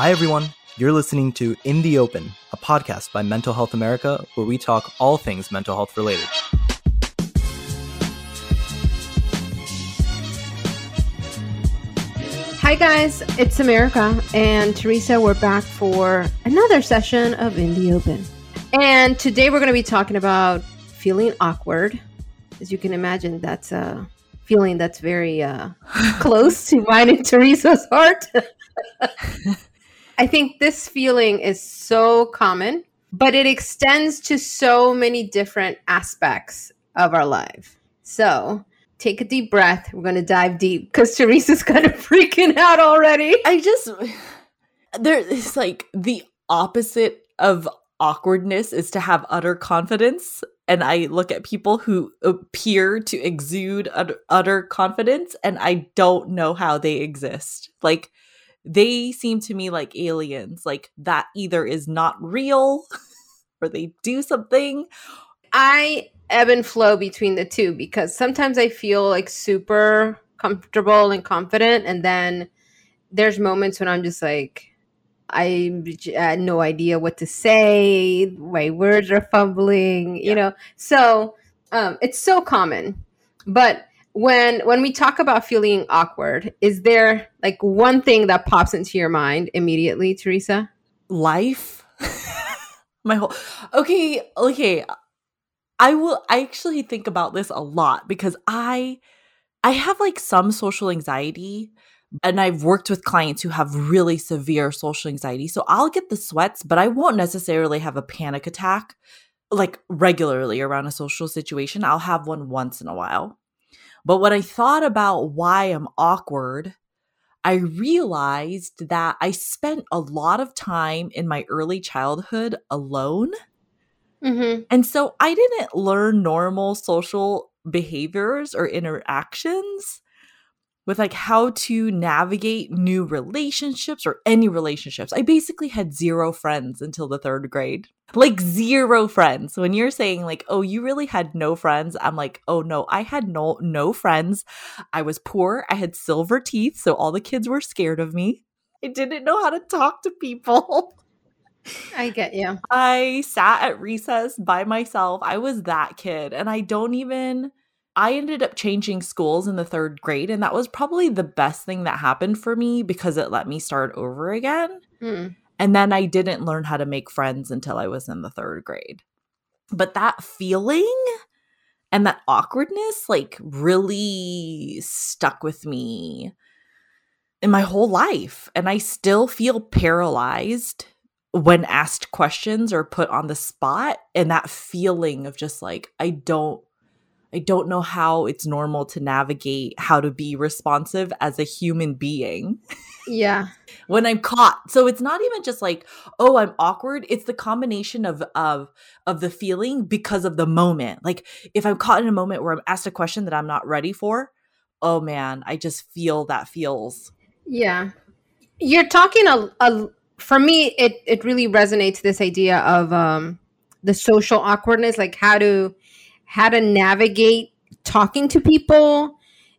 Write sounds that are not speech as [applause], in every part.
Hi, everyone. You're listening to In the Open, a podcast by Mental Health America, where we talk all things mental health related. Hi, guys, it's America and Theresa. We're back for another session of In the Open. And today we're going to be talking about feeling awkward. As you can imagine, that's a feeling that's very uh, [laughs] close to mine and Theresa's heart. [laughs] I think this feeling is so common, but it extends to so many different aspects of our life. So take a deep breath. We're going to dive deep because Theresa's [laughs] kind of freaking out already. I just there is like the opposite of awkwardness is to have utter confidence and I look at people who appear to exude utter, utter confidence and I don't know how they exist. Like they seem to me like aliens. Like that either is not real [laughs] or they do something. I ebb and flow between the two because sometimes I feel like super comfortable and confident, and then there's moments when I'm just like, I had no idea what to say. My words are fumbling, yeah. you know. So um, it's so common. But when when we talk about feeling awkward, is there like one thing that pops into your mind immediately, Theresa? Life. [laughs] My whole okay, okay. I will I actually think about this a lot because I I have like some social anxiety and I've worked with clients who have really severe social anxiety. So I'll get the sweats, but I won't necessarily have a panic attack like regularly around a social situation. I'll have one once in a while. But when I thought about why I'm awkward, I realized that I spent a lot of time in my early childhood alone. Mm-hmm. And so I didn't learn normal social behaviors or interactions with like how to navigate new relationships or any relationships. I basically had zero friends until the third grade. Like zero friends. When you're saying like, oh, you really had no friends, I'm like, oh no, I had no no friends. I was poor. I had silver teeth, so all the kids were scared of me. I didn't know how to talk to people. I get you. I sat at recess by myself. I was that kid. And I don't even, I ended up changing schools in the third grade. And that was probably the best thing that happened for me because it let me start over again. Mm. And then I didn't learn how to make friends until I was in the third grade. But that feeling and that awkwardness, like, really stuck with me in my whole life. And I still feel paralyzed when asked questions or put on the spot and that feeling of just like i don't i don't know how it's normal to navigate how to be responsive as a human being. Yeah. [laughs] When i'm caught. So it's not even just like oh i'm awkward. It's the combination of of of the feeling because of the moment. Like if i'm caught in a moment where i'm asked a question that i'm not ready for oh man i just feel that feels. Yeah. You're talking a, a for me it it really resonates this idea of um the social awkwardness like how to how to navigate talking to people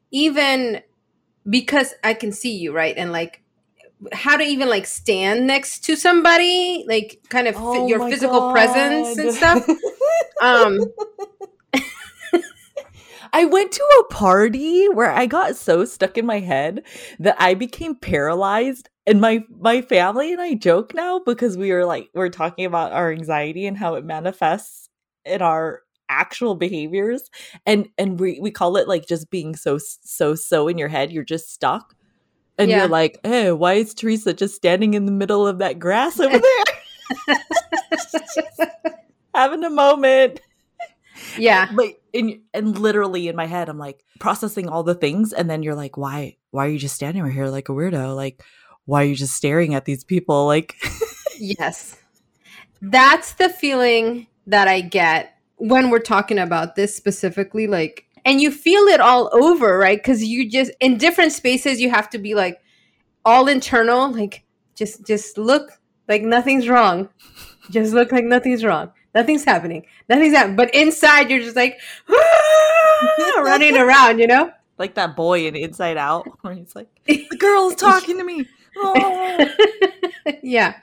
even because i can see you right and like how to even like stand next to somebody like kind of oh your physical God. presence and stuff [laughs] um [laughs] I went to a party where I got so stuck in my head that I became paralyzed and my my family and I joke now because we are like we're talking about our anxiety and how it manifests in our actual behaviors and and we we call it like just being so so so in your head you're just stuck. And yeah. you're like hey why is theresa just standing in the middle of that grass over [laughs] there? [laughs] Having a moment. Yeah. But in and literally in my head i'm like processing all the things and then you're like why why are you just standing right here like a weirdo? Like why are you just staring at these people? Like [laughs] yes. That's the feeling that i get when we're talking about this specifically like and you feel it all over right? Because you just in different spaces you have to be like all internal like just just look like nothing's wrong. Just look like nothing's wrong. Nothing's happening. Nothing's happening but inside you're just like ah! [laughs] running around you know? Like that boy in inside out [laughs] where he's like the girl's [laughs] talking to me. Oh. yeah.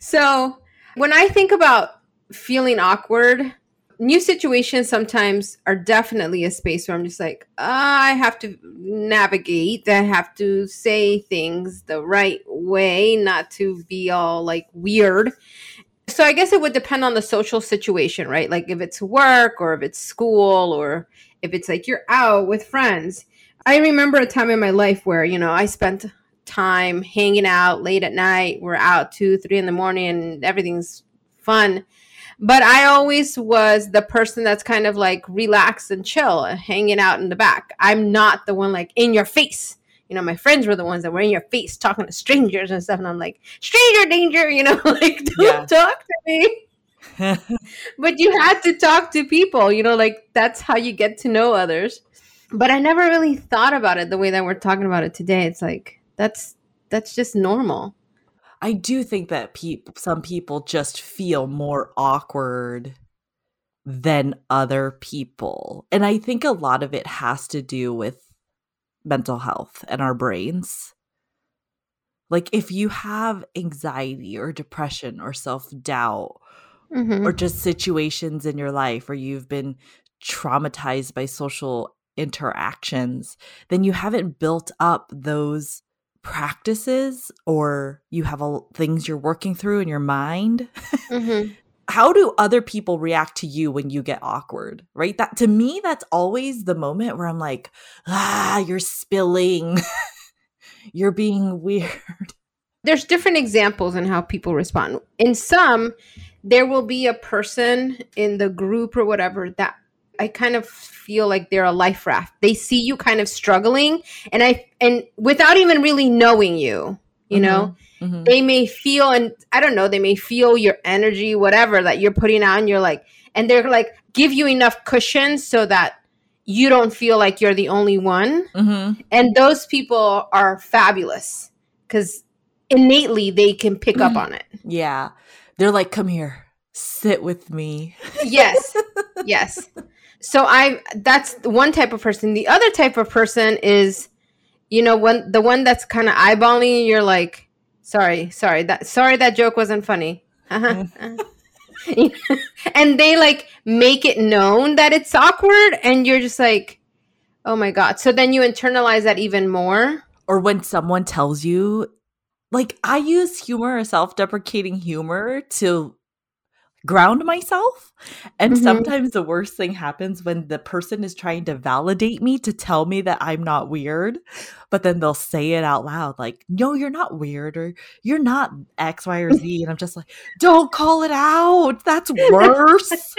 So when I think about feeling awkward, new situations sometimes are definitely a space where I'm just like, ah, I have to navigate. I have to say things the right way, not to be all like weird. So I guess it would depend on the social situation, right? Like if it's work or if it's school or if it's like you're out with friends. I remember a time in my life where, you know, I spent time hanging out late at night. We're out two, three in the morning and everything's fun but I always was the person that's kind of like relaxed and chill, hanging out in the back. I'm not the one like in your face. You know, my friends were the ones that were in your face talking to strangers and stuff. And I'm like, stranger danger, you know, [laughs] like don't yeah. talk to me. [laughs] but you had to talk to people, you know, like that's how you get to know others. But I never really thought about it the way that we're talking about it today. It's like that's that's just normal. I do think that pe- some people just feel more awkward than other people. And I think a lot of it has to do with mental health and our brains. Like if you have anxiety or depression or self-doubt mm-hmm. or just situations in your life where you've been traumatized by social interactions, then you haven't built up those practices or you have a, things you're working through in your mind mm-hmm. [laughs] how do other people react to you when you get awkward right? That to me that's always the moment where i'm like ah you're spilling. [laughs] You're being weird. [laughs] There's different examples in how people respond. In some there will be a person in the group or whatever that I kind of feel like they're a life raft. They see you kind of struggling and I and without even really knowing you, you mm-hmm. know, mm-hmm. they may feel and I don't know, they may feel your energy whatever that you're putting out and you're like and they're like give you enough cushion so that you don't feel like you're the only one. Mm-hmm. And those people are fabulous cuz innately they can pick up on it. Yeah. They're like come here sit with me. yes. [laughs] Yes. So I that's one type of person. The other type of person is, you know, when the one that's kind of eyeballing you're like, sorry, sorry, that sorry that joke wasn't funny. [laughs] And they like make it known that it's awkward and you're just like, oh my God. So then you internalize that even more. Or when someone tells you, like, I use humor or self deprecating humor to ground myself. And mm-hmm. sometimes the worst thing happens when the person is trying to validate me to tell me that I'm not weird, but then they'll say it out loud like, no, you're not weird or you're not X, Y, or Z. [laughs] And I'm just like, don't call it out. That's worse.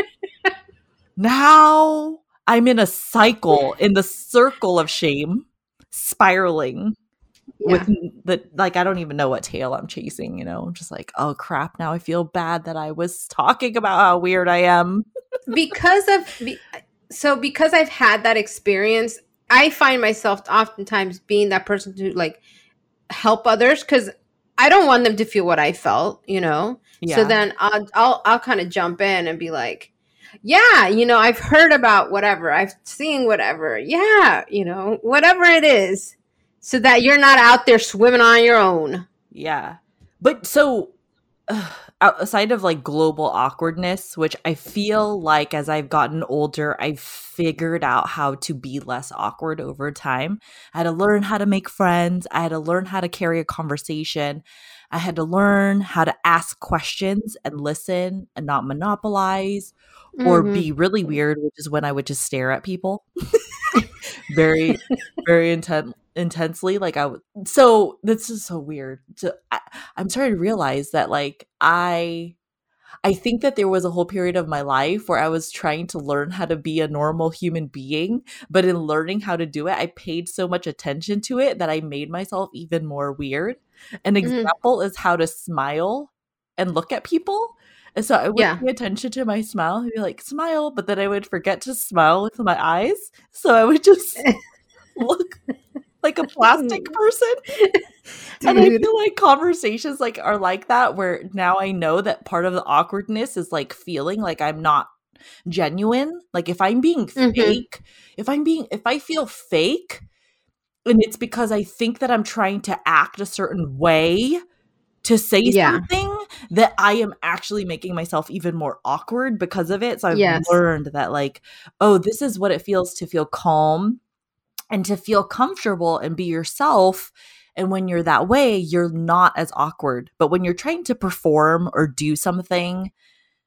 now I'm in a cycle, in the circle of shame, spiraling yeah. with the like I don't even know what tail I'm chasing, you know. I'm just like, oh crap, now I feel bad that I was talking about how weird I am. because of so because I've had that experience, I find myself oftentimes being that person to like help others cuz I don't want them to feel what I felt, you know. Yeah. So then I'll I'll I'll kind of jump in and be like, yeah, you know, I've heard about whatever, I've seen whatever. Yeah, you know, whatever it is so that you're not out there swimming on your own. Yeah. But so uh, outside of like global awkwardness, which I feel like as I've gotten older, I've figured out how to be less awkward over time. I had to learn how to make friends, I had to learn how to carry a conversation. I had to learn how to ask questions and listen and not monopolize or mm-hmm. be really weird, which is when I would just stare at people. [laughs] very, very intense intensely like i w- so this is so weird to, I, i'm starting to realize that like i i think that there was a whole period of my life where i was trying to learn how to be a normal human being but in learning how to do it i paid so much attention to it that i made myself even more weird an mm-hmm. example mm-hmm. is how to smile and look at people and so I would yeah. pay attention to my smile and be like, smile, but then I would forget to smile with my eyes. So I would just [laughs] look plastic person. [laughs] and I feel like conversations like are like that where now I know that part of the awkwardness is like feeling like I'm not genuine. Like if I'm being mm-hmm. fake, if I'm being if I feel fake, and it's because I think that I'm trying to act a certain way to say Yeah. something that I am actually making myself even more awkward because of it. So I've Yes. learned that like, oh, this is what it feels to feel calm and to feel comfortable and be yourself. And when you're that way, you're not as awkward. But when you're trying to perform or do something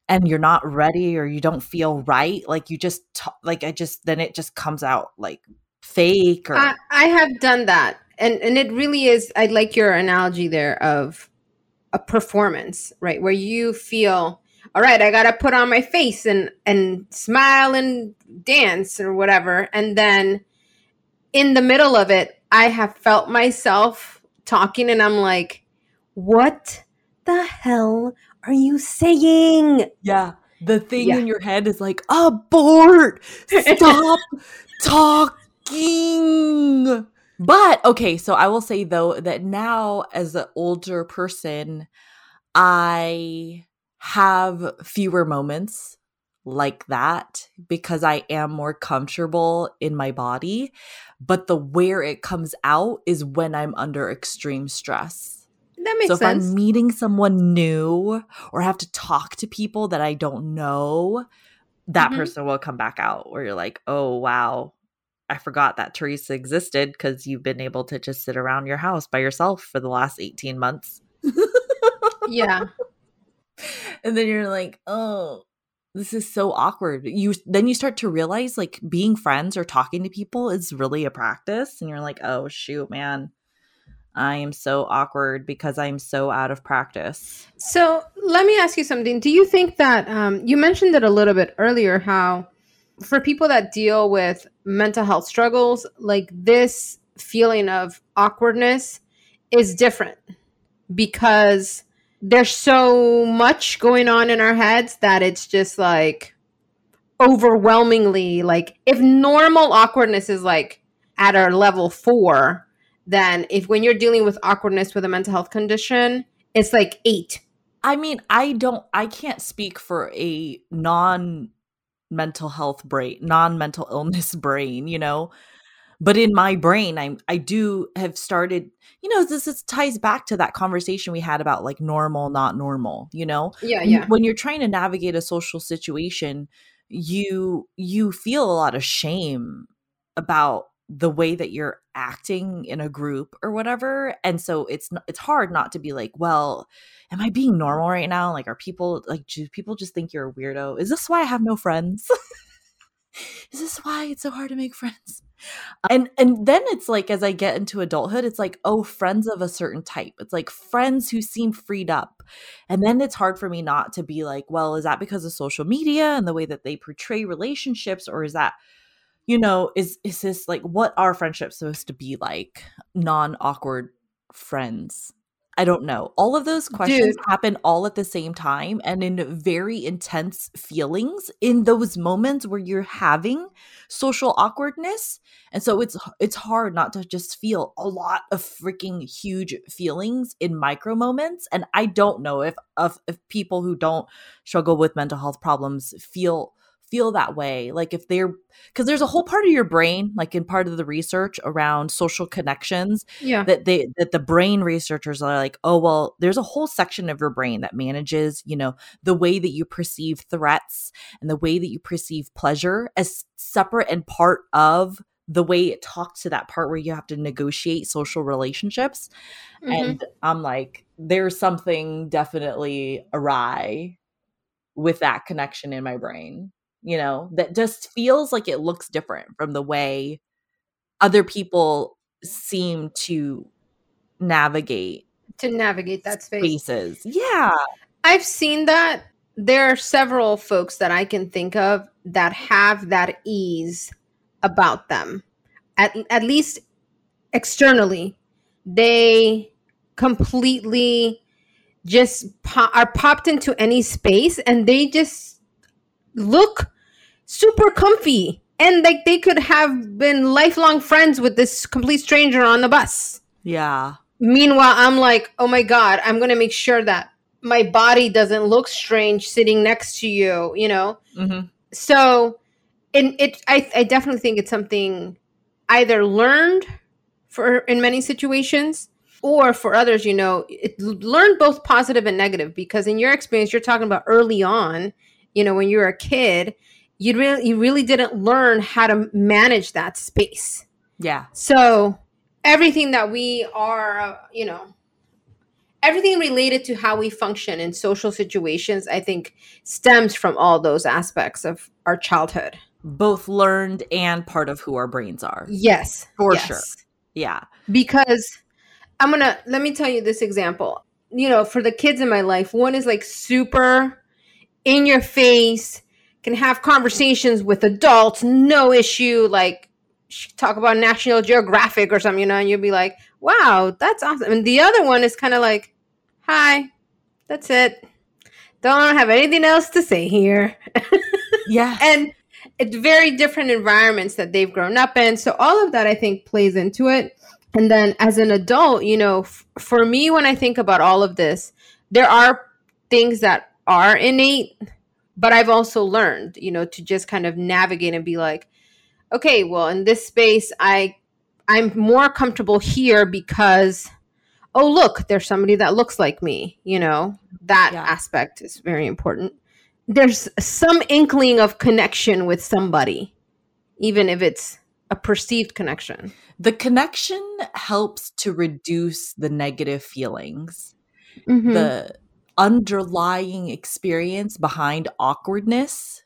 and you're not ready or you don't feel right, like you just t- like I just then it just comes out like fake or I, I have done that, and and it really is. I like your analogy there of a performance, right? Where you feel, all right, I gotta put on my face and and smile and dance or whatever, and then in the middle of it, I have felt myself talking, and I'm like, what the hell are you saying? Yeah. The thing Yeah. in your head is like, abort! Stop [laughs] talking! But okay, so I will say though that now as an older person, I have fewer moments like that because I am more comfortable in my body. But the where it comes out is when I'm under extreme stress. That makes so if. I'm meeting someone new or have to talk to people that I don't know, that Mhm. person will come back out where you're like, oh wow, I forgot that Theresa existed because you've been able to just sit around your house by yourself for the last 18 months. [laughs] yeah. [laughs] and then you're like, oh, this is so awkward. You then you start to realize like being friends or talking to people is really a practice, and you're like, oh shoot, man, I am so awkward because I'm so out of practice. So let me ask you something. Do you think that um, you mentioned it a little bit earlier? How for people that deal with mental health struggles, like this feeling of awkwardness is different because there's so much going on in our heads that it's just like overwhelmingly like if normal awkwardness is like at our level four then if when you're dealing with awkwardness with a mental health condition it's like eight I mean, I don't, I can't speak for a non mental health brain, non mental illness [laughs] brain, you know. But in my brain, I I do have started, you know, this is, ties back to that conversation we had about like normal, not normal, you know. yeah yeah. when you're trying to navigate a social situation you you feel a lot of shame about the way that you're acting in a group or whatever and so it's it's hard not to be like well am i being normal right now? Like are people like do people just think you're a weirdo? Is this why i have no friends [laughs] [laughs] is this why it's so hard to make friends. Um, and and then it's like as i get into adulthood it's like oh friends of a certain type. It's like friends who seem freed up. And then it's hard for me not to be like well is that because of social media and the way that they portray relationships? Or is that you know is is this like what are friendships supposed to be like? Non awkward friends i don't know. All of those questions Dude. happen all at the same time and in very intense feelings in those moments where you're having social awkwardness. And so it's it's hard not to just feel a lot of freaking huge feelings in micro moments. And i don't know if of if people who don't struggle with mental health problems feel feel that way like if they're because there's a whole part of your brain like in part of the research around social connections yeah. that they that the brain researchers are like oh well there's a whole section of your brain that manages you know the way that you perceive threats and the way that you perceive pleasure as separate and part of the way it talks to that part where you have to negotiate social relationships. Mhm. and i'm like there's something definitely awry with that connection in my brain you know that just feels like it looks different from the way other people seem to navigate to navigate that space spaces yeah I've seen that. There are several folks that I can think of that have that ease about them. At, at least externally, they completely just po- are popped into any space and they just look super comfy and like they could have been lifelong friends with this complete stranger on the bus. yeah Meanwhile, I'm like, oh my God, I'm going to make sure that my body doesn't look strange sitting next to you, you know? hmm So, and it, I, I definitely think it's something either learned for in many situations or for others you know it, learn both positive and negative because in your experience you're talking about early on you know when you were a kid you really you really didn't learn how to manage that space Yeah. so everything that we are uh, you know everything related to how we function in social situations i think stems from all those aspects of our childhood Both learned and part of who our brains are. yes For yes. sure. Yeah. because I'm gonna let me tell you this example. You know, for the kids in my life, one is like super in your face, can have conversations with adults, no issue. Like talk about National Geographic or something, you know, and you'll be like, "Wow, that's awesome." And the other one is kind of like, "Hi, that's it. Don't have anything else to say here." [laughs] Yeah. and it's very different environments that they've grown up in so all of that i think plays into it and then as an adult you know f- for me when i think about all of this there are things that are innate but i've also learned you know to just kind of navigate and be like okay well in this space i i'm more comfortable here because oh look there's somebody that looks like me you know that Yeah. aspect is very important there's some inkling of connection with somebody even if it's a perceived connection The connection helps to reduce the negative feelings. Mhm. The underlying experience behind awkwardness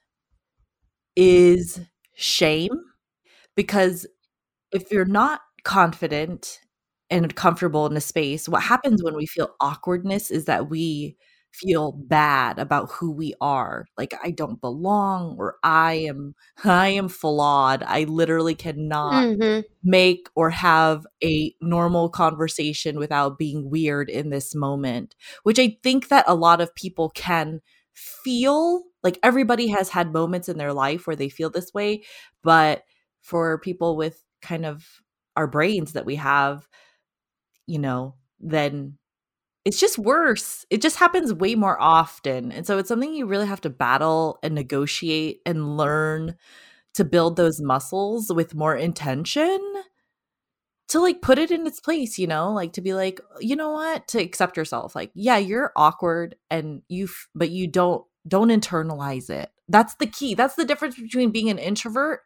is mm-hmm. shame because if you're not confident and comfortable in a space, what happens when we feel awkwardness is that we feel bad about who we are. Like I don't belong or I am [laughs] I am flawed. I literally cannot Mhm. make or have a normal conversation without being weird in this moment, which I think that a lot of people can feel. Like everybody has had moments in their life where they feel this way, but for people with kind of our brains that we have, you know, then it's just worse. It just happens way more often. And so it's something you really have to battle and negotiate and learn to build those muscles with more intention to like put it in its place, you know, like to be like, you know what, to accept yourself. Like, yeah, you're awkward and you, but you don't, don't internalize it. That's the key. That's the difference between being an introvert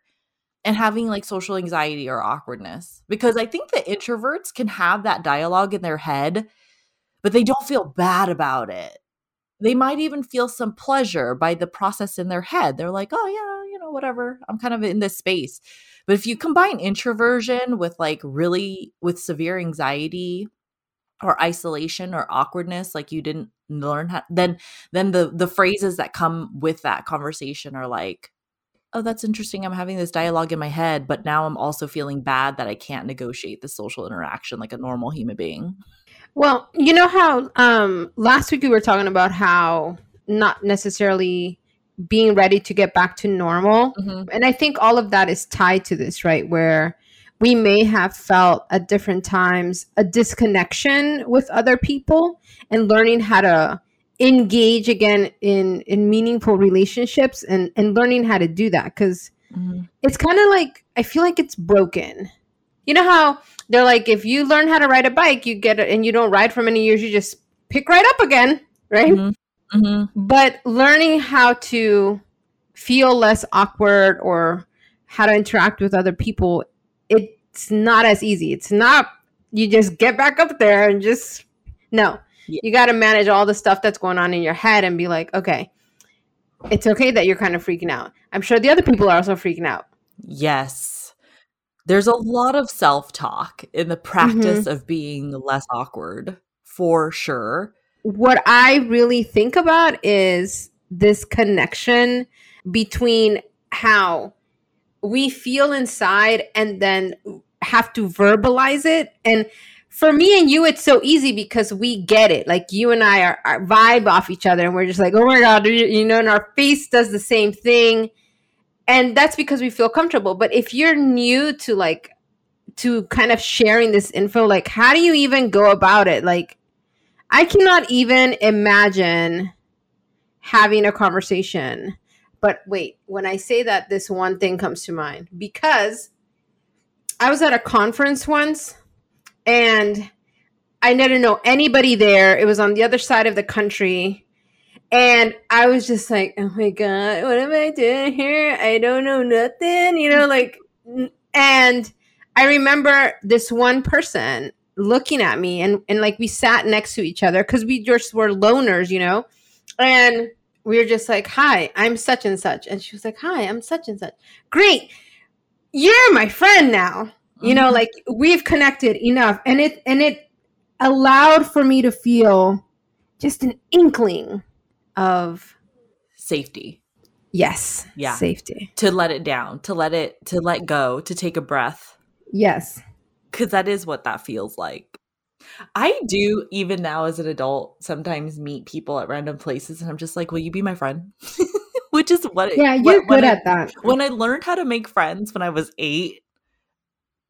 and having like social anxiety or awkwardness. Because I think that introverts can have that dialogue in their head, but they don't feel bad about it. They might even feel some pleasure by the process in their head. They're like, oh, yeah, you know, whatever. I'm kind of in this space. But if you combine introversion with like really with severe anxiety or isolation or awkwardness, like you didn't learn how, then then the the phrases that come with that conversation are like, oh, that's interesting. I'm having this dialogue in my head, but now I'm also feeling bad that I can't negotiate the social interaction like a normal human being. Well, you know how um last week we were talking about how not necessarily being ready to get back to normal. And I think all of that is tied to this, right? Where we may have felt at different times a disconnection with other people and learning how to engage again in in meaningful relationships and and learning how to do that cuz Mhm. it's kind of like I feel like it's broken. You know how they're like if you learn how to ride a bike, you get it and you don't ride for many years, you just pick right up again, right? Mhm. Mhm. But learning how to feel less awkward or how to interact with other people, it's not as easy. It's not you just get back up there and just no. Yeah. You got to manage all the stuff that's going on in your head and be like, okay, it's okay that you're kind of freaking out. I'm sure the other people are also freaking out. Yes. There's a lot of self talk in the practice mm-hmm. of being less awkward, for sure. what I really think about is this connection between how we feel inside and then have to verbalize it. And for me and you, it's so easy because we get it. Like you and I are, are vibe off each other, and we're just like, oh my god, you, you know, and our face does the same thing. And that's because we feel comfortable. But if you're new to like to kind of sharing this info, like how do you even go about it? Like I cannot even imagine having a conversation. But wait, when I say that, this one thing comes to mind because I was at a conference once and I didn't know anybody there. It was on the other side of the country. And I was just like, oh my God, what am I doing here? I don't know nothing, you know, like, and I remember this one person looking at me and, and like we sat next to each other because we just were loners, you know, and we were just like, hi, I'm such and such. And she was like, hi, I'm such and such. Great. You're my friend now. You know, mm-hmm. like we've connected enough. And it, and it, allowed for me to feel just an inkling of safety. Yes. Yeah. Safety. To let it down, to let it, to let go, to take a breath. Yes. Cause that is what that feels like. I do, even now as an adult, sometimes meet people at random places and I'm just like, will you be my friend? [laughs] Which is what. Yeah, you're what, good I, at that. When I learned how to make friends when I was eight,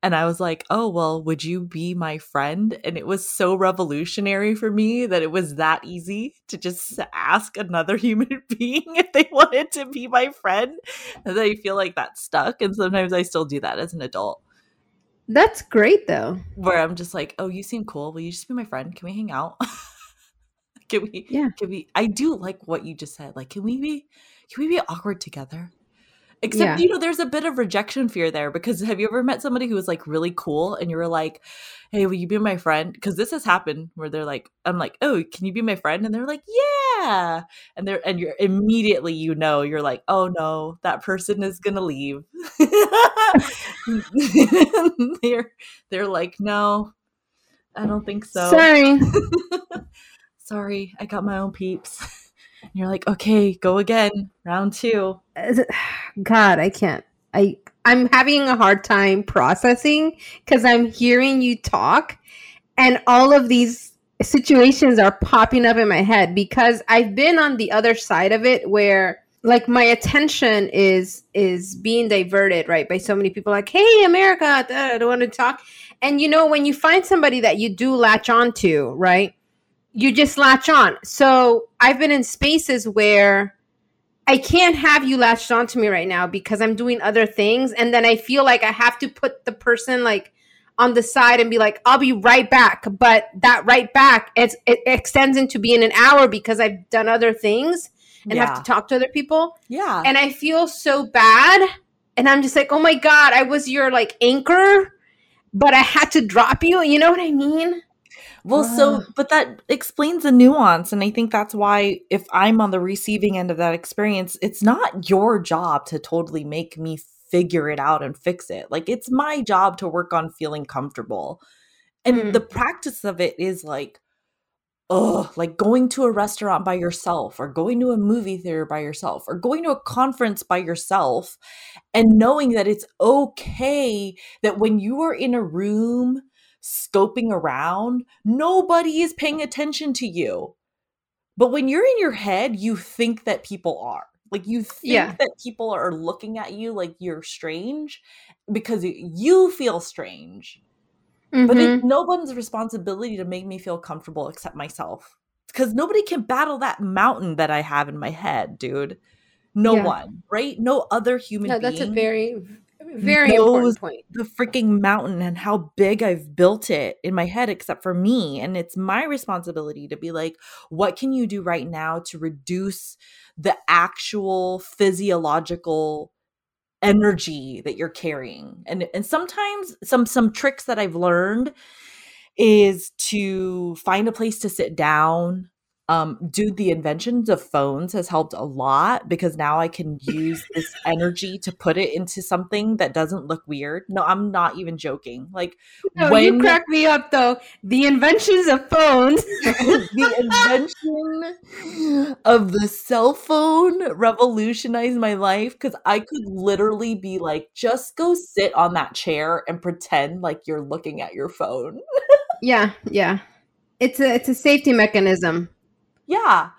and I was like, "Oh, well, would you be my friend?" And it was so revolutionary for me that it was that easy to just ask another [laughs] human being if they wanted to be my friend. And I feel like that stuck, and sometimes I still do that as an adult. That's great though. Where I'm just like, "Oh, you seem cool. Will you just be my friend? Can we hang out?" [laughs] can we yeah can we i do like what you just said like can we be can we be awkward together Except, yeah. you know, there's a bit of rejection fear there because have you ever met somebody who was like really cool and you were like, hey, will you be my friend? Because this has happened where they're like, I'm like, oh, can you be my friend? And they're like, yeah. And they're, and you're immediately, you know, you're like, oh no, that person is going to leave. [laughs] they're, they're like, no, I don't think so. Sorry. [laughs] Sorry, I got my own peeps. And you're like, okay, go again, round two. [sighs] God, I can't. I I'm having a hard time processing because I'm hearing you talk, and all of these situations are popping up in my head because I've been on the other side of it where like my attention is is being diverted right by so many people like hey america i don't want to talk and you know when you find somebody that you do latch on to right you just latch on. So I've been in spaces where I can't have you latched on to me right now because I'm doing other things. And then I feel like I have to put the person like on the side and be like, I'll be right back. But that right back, it extends into being an hour because I've done other things and yeah. have to talk to other people. Yeah. And I feel so bad. And I'm just like, oh my God, I was your like anchor, but I had to drop you. You know what I mean? Well, so, but that explains the nuance. And I think that's why, if I'm on the receiving end of that experience, it's not your job to totally make me figure it out and fix it. Like, it's my job to work on feeling comfortable. And mm. the practice of it is like, oh, like going to a restaurant by yourself, or going to a movie theater by yourself, or going to a conference by yourself, and knowing that it's okay that when you are in a room scoping around, nobody is paying attention to you. But when you're in your head, you think that people are. Like you think yeah. that people are looking at you like you're strange because you feel strange. Mm-hmm. But it's no one's responsibility to make me feel comfortable except myself. Because nobody can battle that mountain that I have in my head, dude. No yeah. one, right? No other human no, that's a very, very important point. The freaking mountain and how big I've built it in my head, except for me. And it's my responsibility to be like, what can you do right now to reduce the actual physiological energy that you're carrying? And and sometimes some some tricks that I've learned is to find a place to sit down um, dude, the inventions of phones has helped a lot because now I can use this energy to put it into something that doesn't look weird. No, I'm not even joking. Like no, when you crack me up though. The inventions of phones, [laughs] the invention of the cell phone revolutionized my life because I could literally be like, just go sit on that chair and pretend like you're looking at your phone. yeah, yeah. It's a it's a safety mechanism yeah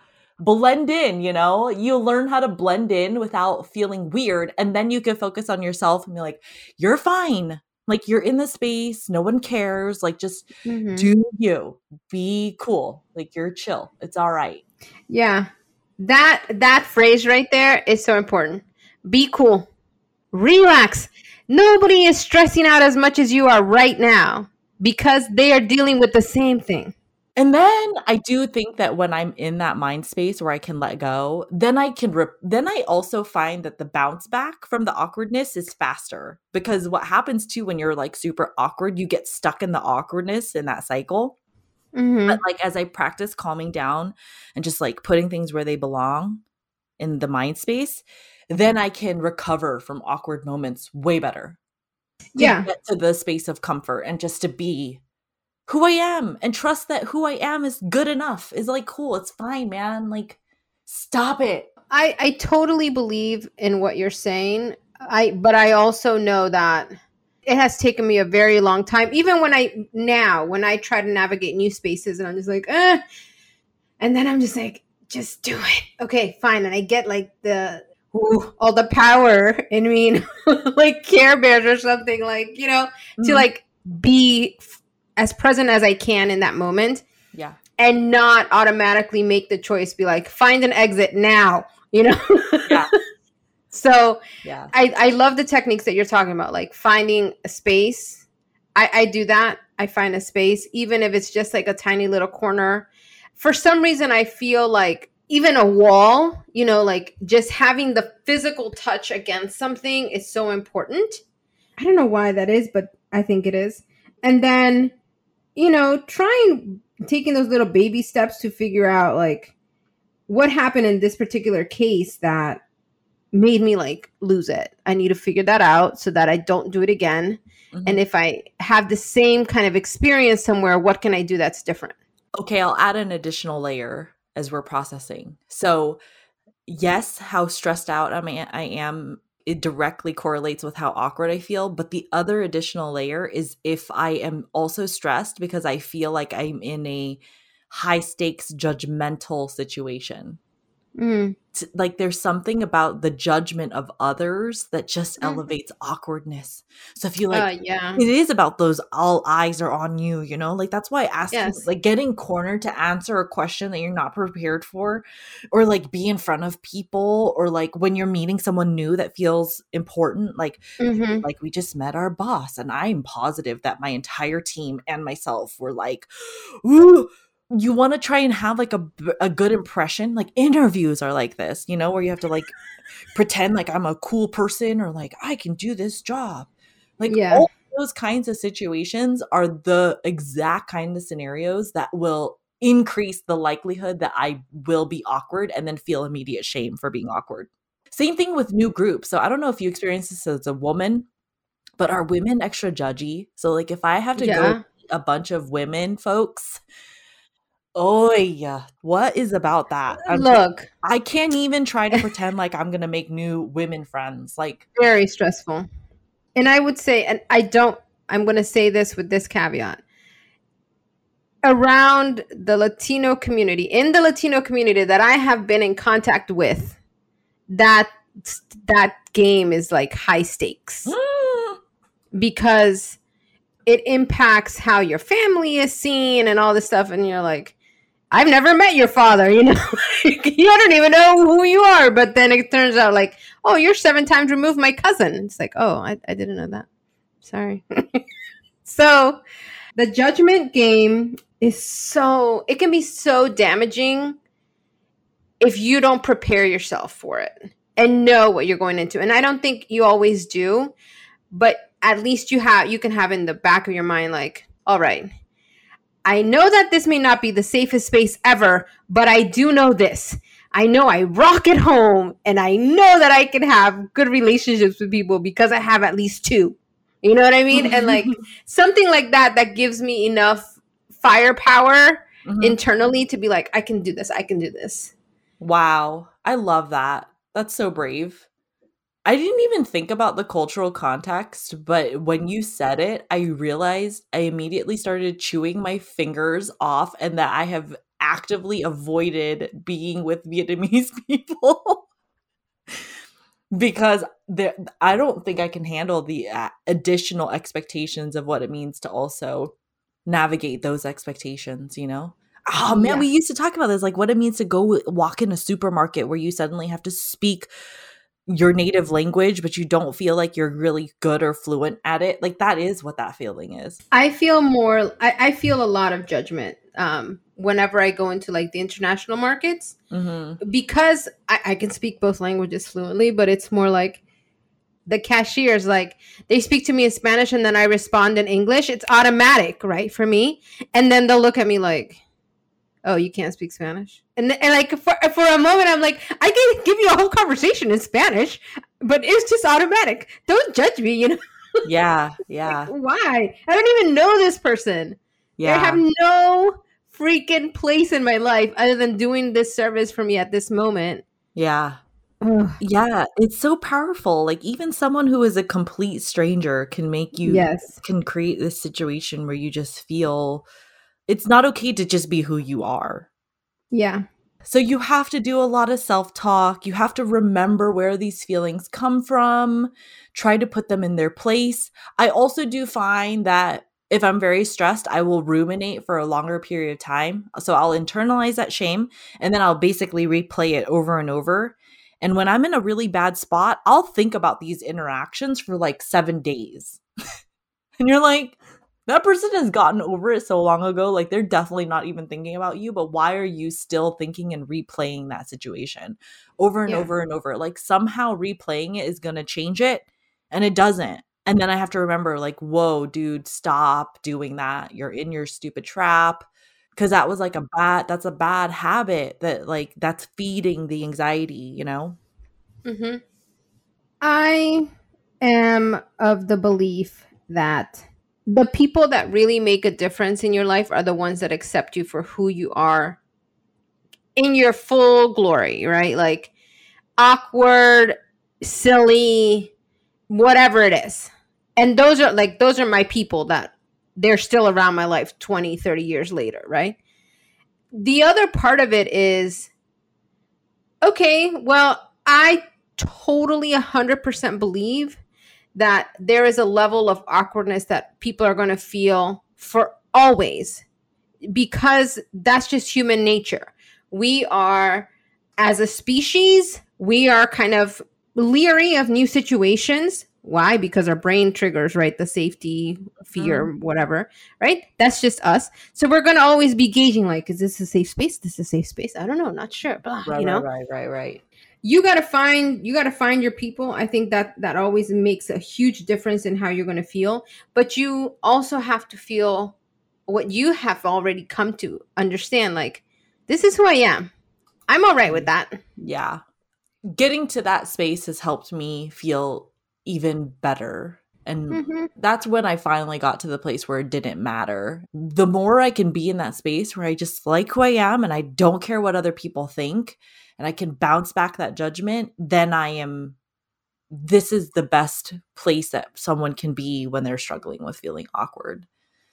blend in you know? You learn how to blend in without feeling weird and then you can focus on yourself and be like you're fine. Like you're in the space. No one cares. Like just mm-hmm. do you. Be cool. Like you're chill. It's all right. Yeah. That that phrase right there is so important. Be cool. Relax. Nobody is stressing out as much as you are right now because they are dealing with the same thing. And then I do think that when I'm in that mind space where I can let go, then I can rip. Then I also find that the bounce back from the awkwardness is faster because what happens too when you're like super awkward, you get stuck in the awkwardness in that cycle. Mhm. But like as I practice calming down and just like putting things where they belong in the mind space, then I can recover from awkward moments way better. To Yeah. get to the space of comfort and just to be who I am and trust that who I am is good enough. Is like cool. It's fine, man. Like stop it. I I totally believe in what you're saying. I but I also know that it has taken me a very long time. Even when I now when I try to navigate new spaces and I'm just like, eh, and then I'm just like, just do it. Okay, fine. And I get like the ooh, all the power in me, [laughs] like Care Bears or something, like you know, to Mhm. like be as present as I can in that moment yeah. and not automatically make the choice be like find an exit now [laughs] you know Yeah. [laughs] so Yeah. I, I love the techniques that you're talking about like finding a space I, I do that i find a space even if it's just like a tiny little corner for some reason i feel like even a wall you know like just having the physical touch against something is so important i don't know why that is but i think it is and then you know trying taking those little baby steps to figure out like what happened in this particular case that made me like lose it. I need to figure that out so that I don't do it again. Mhm. And if I have the same kind of experience somewhere, what can I do that's different? okay, I'll add an additional layer as we're processing. So, yes, how stressed out I am it directly correlates with how awkward I feel. But the other additional layer is if I am also stressed because I feel like I'm in a high stakes judgmental situation. Mm. T- Like there's something about the judgment of others that just Mhm. elevates awkwardness. So if you like uh, yeah. it is about those all eyes are on you you know like that's why asking Yes. like getting cornered to answer a question that you're not prepared for or like be in front of people or like when you're meeting someone new that feels important like hmm like we just met our boss and i'm positive that my entire team and myself were like ooh you want to try and have like a, a good impression? Like interviews are like this you know where you have to like [laughs] pretend like i'm a cool person or like i can do this job. Like Yeah. all those kinds of situations are the exact kind of scenarios that will increase the likelihood that i will be awkward and then feel immediate shame for being awkward. Same thing with new groups. So i don't know if you experience this as a woman but are women extra judgy? So like if i have to go Yeah. meet a bunch of women folks oh yeah what is about that uh, I'm just- Look, i can't even try to [laughs] pretend like i'm gonna make new women friends like very stressful. And I would say, and I don't, I'm going to say this with this caveat. Around the Latino community, in the Latino community that I have been in contact with, that that game is like high stakes. [gasps] because it impacts how your family is seen and all this stuff and you're like i've never met your father you know? [laughs] You don't even know who you are but then it turns out like oh you're seven times removed my cousin. It's like oh i, I didn't know that. Sorry. [laughs] So the judgment game is so it can be so damaging if you don't prepare yourself for it and know what you're going into. And i don't think you always do but at least you have you can have in the back of your mind like all right i know that this may not be the safest space ever but i do know this i know i rock at home and i know that i can have good relationships with people because i have at least two you know what i mean and like [laughs] something like that that gives me enough firepower Mhm. internally to be like i can do this i can do this Wow. I love that. That's so brave. I didn't even think about the cultural context, but when you said it, I realized I immediately started chewing my fingers off and that I have actively avoided being with Vietnamese [laughs] people because there, I don't think I can handle the uh, additional expectations of what it means to also navigate those expectations, you know? Oh man, Yeah. we used to talk about this, like what it means to go walk in a supermarket where you suddenly have to speak, your native language, but you don't feel like you're really good or fluent at it. Like that is what that feeling is. I feel more. I, I feel a lot of judgment um, whenever I go into like the international markets Mm-hmm. because I, I can speak both languages fluently, but it's more like the cashiers like they speak to me in Spanish and then I respond in English. It's automatic, right, for me. And then they'll look at me like, "Oh, you can't speak Spanish." And and like for for a moment, I'm like, I can give you a whole conversation in Spanish, but it's just automatic. Don't judge me, you know. [laughs] Yeah, yeah, Why? I don't even know this person. yeah. They have no freaking place in my life other than doing this service for me at this moment. yeah. Yeah, it's so powerful. Like even someone who is a complete stranger can make you yes. can create this situation where you just feel it's not okay to just be who you are. Yeah. So you have to do a lot of self-talk. You have to remember where these feelings come from, try to put them in their place. I also do find that if I'm very stressed, I will ruminate for a longer period of time. So I'll internalize that shame and then I'll basically replay it over and over. And when I'm in a really bad spot, I'll think about these interactions for like seven days. [laughs] and you're like, that person has gotten over it so long ago. Like they're definitely not even thinking about you, but why are you still thinking and replaying that situation over and Yeah. over and over? Like somehow replaying it is going to change it and it doesn't. And then I have to remember, like, whoa, dude, stop doing that. You're in your stupid trap. Cause that was like a bad, that's a bad habit that, like, that's feeding the anxiety, you know? hmm I am of the belief that the people that really make a difference in your life are the ones that accept you for who you are in your full glory, right? Like awkward, silly, whatever it is. And those are like those are my people that they're still around my life 20, 30 years later, right? The other part of it is okay, well, I totally 100% believe that there is a level of awkwardness that people are going to feel for always because that's just human nature. We are, as a species, we are kind of leery of new situations. Why? Because our brain triggers, right? The safety, fear, mm-hmm. whatever, right? That's just us. So we're going to always be gauging like, is this a safe space? This is a safe space? I don't know. Not sure. Blah, you know? right, right, right. You got to find you got to find your people i think that that always makes a huge difference in how you're going to feel but you also have to feel what you have already come to understand like this is who i am i'm all right with that Yeah. Getting to that space has helped me feel even better. And Mhm. that's when I finally got to the place where it didn't matter. The more I can be in that space where I just like who I am and I don't care what other people think and I can bounce back that judgment, then I am this is the best place that someone can be when they're struggling with feeling awkward.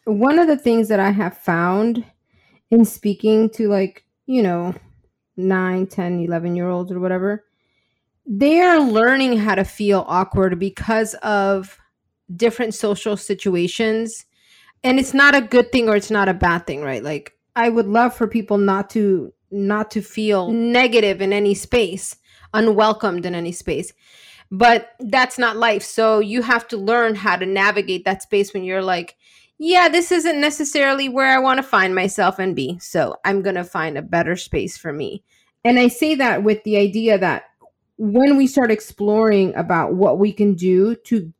one of the things that i have found in speaking to like you know 9 10 11 year olds or whatever they are learning how to feel awkward because of different social situations and it's not a good thing or it's not a bad thing right like i would love for people not to not to feel negative in any space unwelcomed in any space. But that's not life. So you have to learn how to navigate that space when you're like yeah this isn't necessarily where i want to find myself and be. So i'm going to find a better space for me. And i say that with the idea that when we start exploring about what we can do to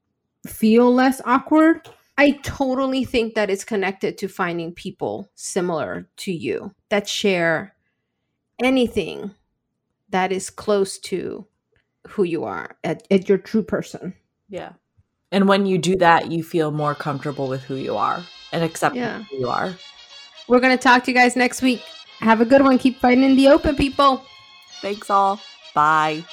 feel less awkward I totally think that it's connected to finding people similar to you that share anything that is close to who you are at, at your true person. Yeah. And when you do that, you feel more comfortable with who you are and accepting Yeah. who you are. We're going to talk to you guys next week. Have a good one. Keep fighting in the open, people. Thanks all. Bye.